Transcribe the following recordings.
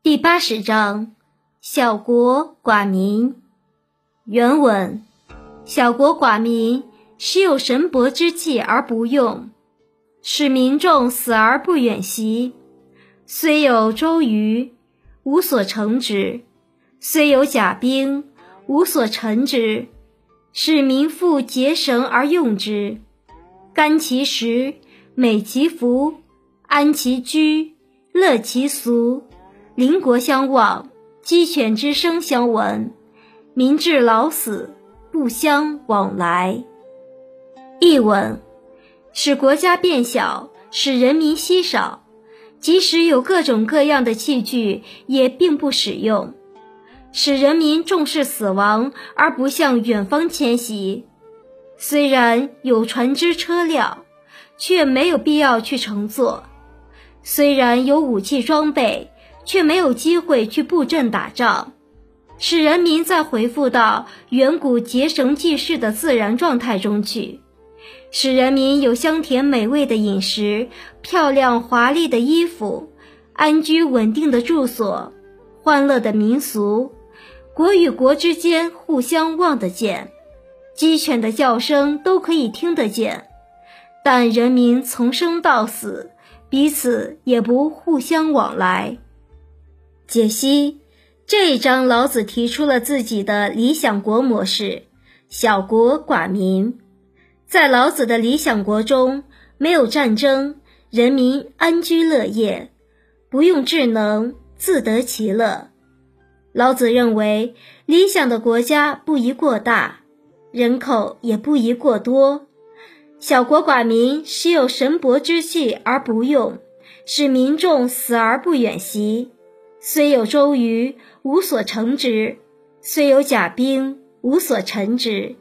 第八十章：小国寡民。原文：小国寡民，时有神伯之器而不用，使民众死而不远徙。虽有周瑜，无所成之；虽有甲兵，无所陈之。使民复结绳而用之，甘其食，美其服，安其居，乐其俗。邻国相望，鸡犬之声相闻，民至老死不相往来。译文：使国家变小，使人民稀少，即使有各种各样的器具，也并不使用。使人民重视死亡，而不向远方迁徙。虽然有船只车辆，却没有必要去乘坐；虽然有武器装备，却没有机会去布阵打仗，使人民再回复到远古结绳记事的自然状态中去，使人民有香甜美味的饮食、漂亮华丽的衣服、安居稳定的住所、欢乐的民俗，国与国之间互相望得见，鸡犬的叫声都可以听得见，但人民从生到死，彼此也不互相往来。解析这一章，老子提出了自己的理想国模式：小国寡民。在老子的理想国中，没有战争，人民安居乐业，不用智能，自得其乐。老子认为，理想的国家不宜过大，人口也不宜过多。小国寡民，使有神伯之器而不用，使民众死而不远徙。虽有周瑜，无所成之；虽有甲兵，无所陈之。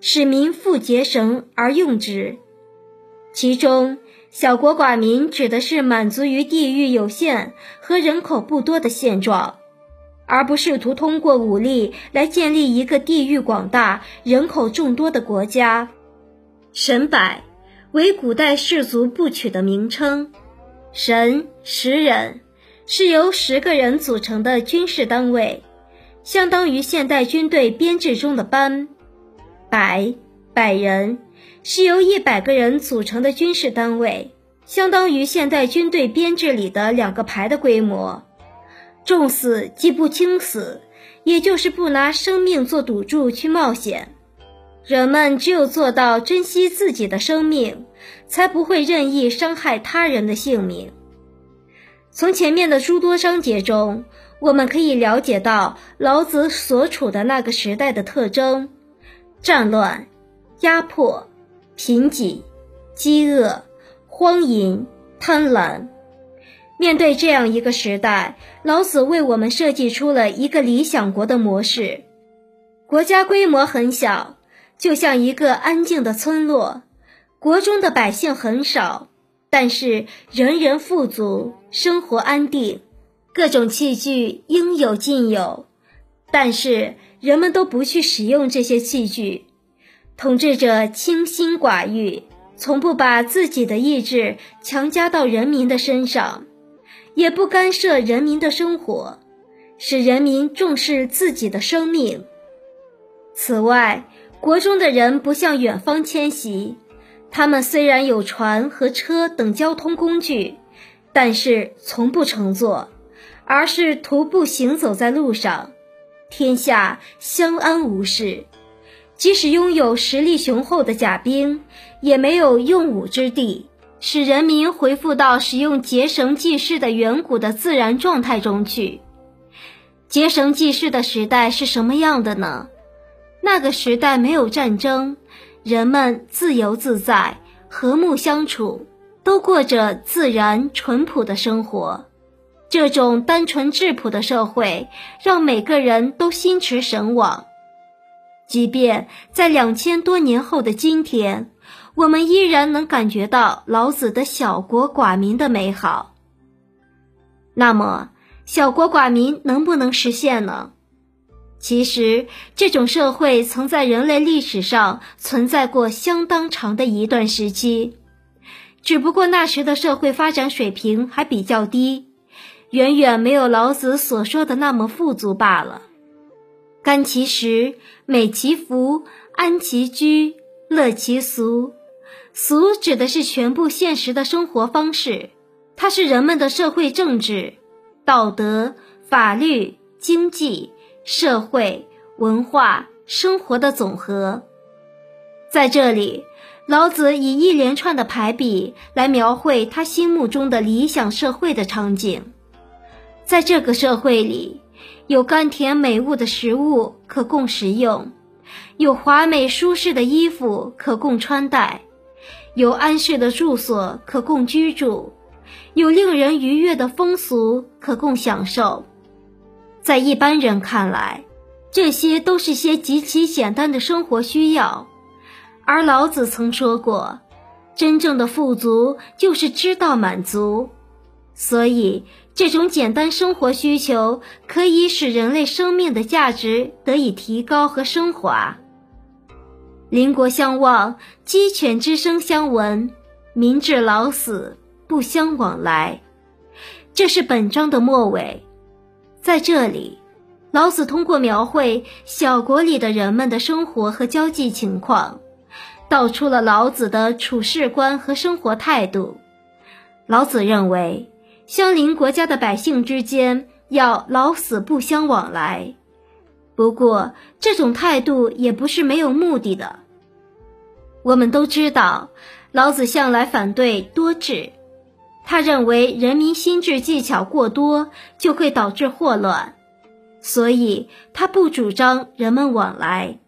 使民复结绳而用之。其中，小国寡民指的是满足于地域有限和人口不多的现状，而不试图通过武力来建立一个地域广大、人口众多的国家。神百为古代氏族部曲的名称，神十人。是由十个人组成的军事单位，相当于现代军队编制中的班。百百人是由一百个人组成的军事单位，相当于现代军队编制里的两个排的规模。重死即不轻死，也就是不拿生命做赌注去冒险。人们只有做到珍惜自己的生命，才不会任意伤害他人的性命。从前面的诸多章节中，我们可以了解到老子所处的那个时代的特征：战乱、压迫、贫瘠、饥饿、荒淫、贪婪。面对这样一个时代，老子为我们设计出了一个理想国的模式。国家规模很小，就像一个安静的村落，国中的百姓很少。但是人人富足，生活安定，各种器具应有尽有。但是人们都不去使用这些器具，统治者清心寡欲，从不把自己的意志强加到人民的身上，也不干涉人民的生活，使人民重视自己的生命。此外，国中的人不向远方迁徙。他们虽然有船和车等交通工具，但是从不乘坐，而是徒步行走在路上。天下相安无事，即使拥有实力雄厚的甲兵，也没有用武之地，使人民恢复到使用结绳记事的远古的自然状态中去。结绳记事的时代是什么样的呢？那个时代没有战争。人们自由自在，和睦相处，都过着自然淳朴的生活。这种单纯质朴的社会，让每个人都心驰神往。即便在两千多年后的今天，我们依然能感觉到老子的小国寡民的美好。那么，小国寡民能不能实现呢？其实，这种社会曾在人类历史上存在过相当长的一段时期，只不过那时的社会发展水平还比较低，远远没有老子所说的那么富足罢了。甘其食，美其服，安其居，乐其俗。俗指的是全部现实的生活方式，它是人们的社会、政治、道德、法律、经济、社会、文化生活的总和。在这里。老子以一连串的排比来描绘他心目中的理想社会的场景，在这个社会里，有甘甜美物的食物可供食用，有华美舒适的衣服可供穿戴，有安适的住所可供居住，有令人愉悦的风俗可供享受。在一般人看来，这些都是些极其简单的生活需要。而老子曾说过，真正的富足就是知道满足，所以这种简单生活需求可以使人类生命的价值得以提高和升华。邻国相望，鸡犬之声相闻，民至老死不相往来。这是本章的末尾，在这里，老子通过描绘小国里的人们的生活和交际情况。道出了老子的处事观和生活态度。老子认为，相邻国家的百姓之间要老死不相往来。不过，这种态度也不是没有目的的。我们都知道，老子向来反对多治，他认为人民心智技巧过多就会导致祸乱，所以他不主张人们往来。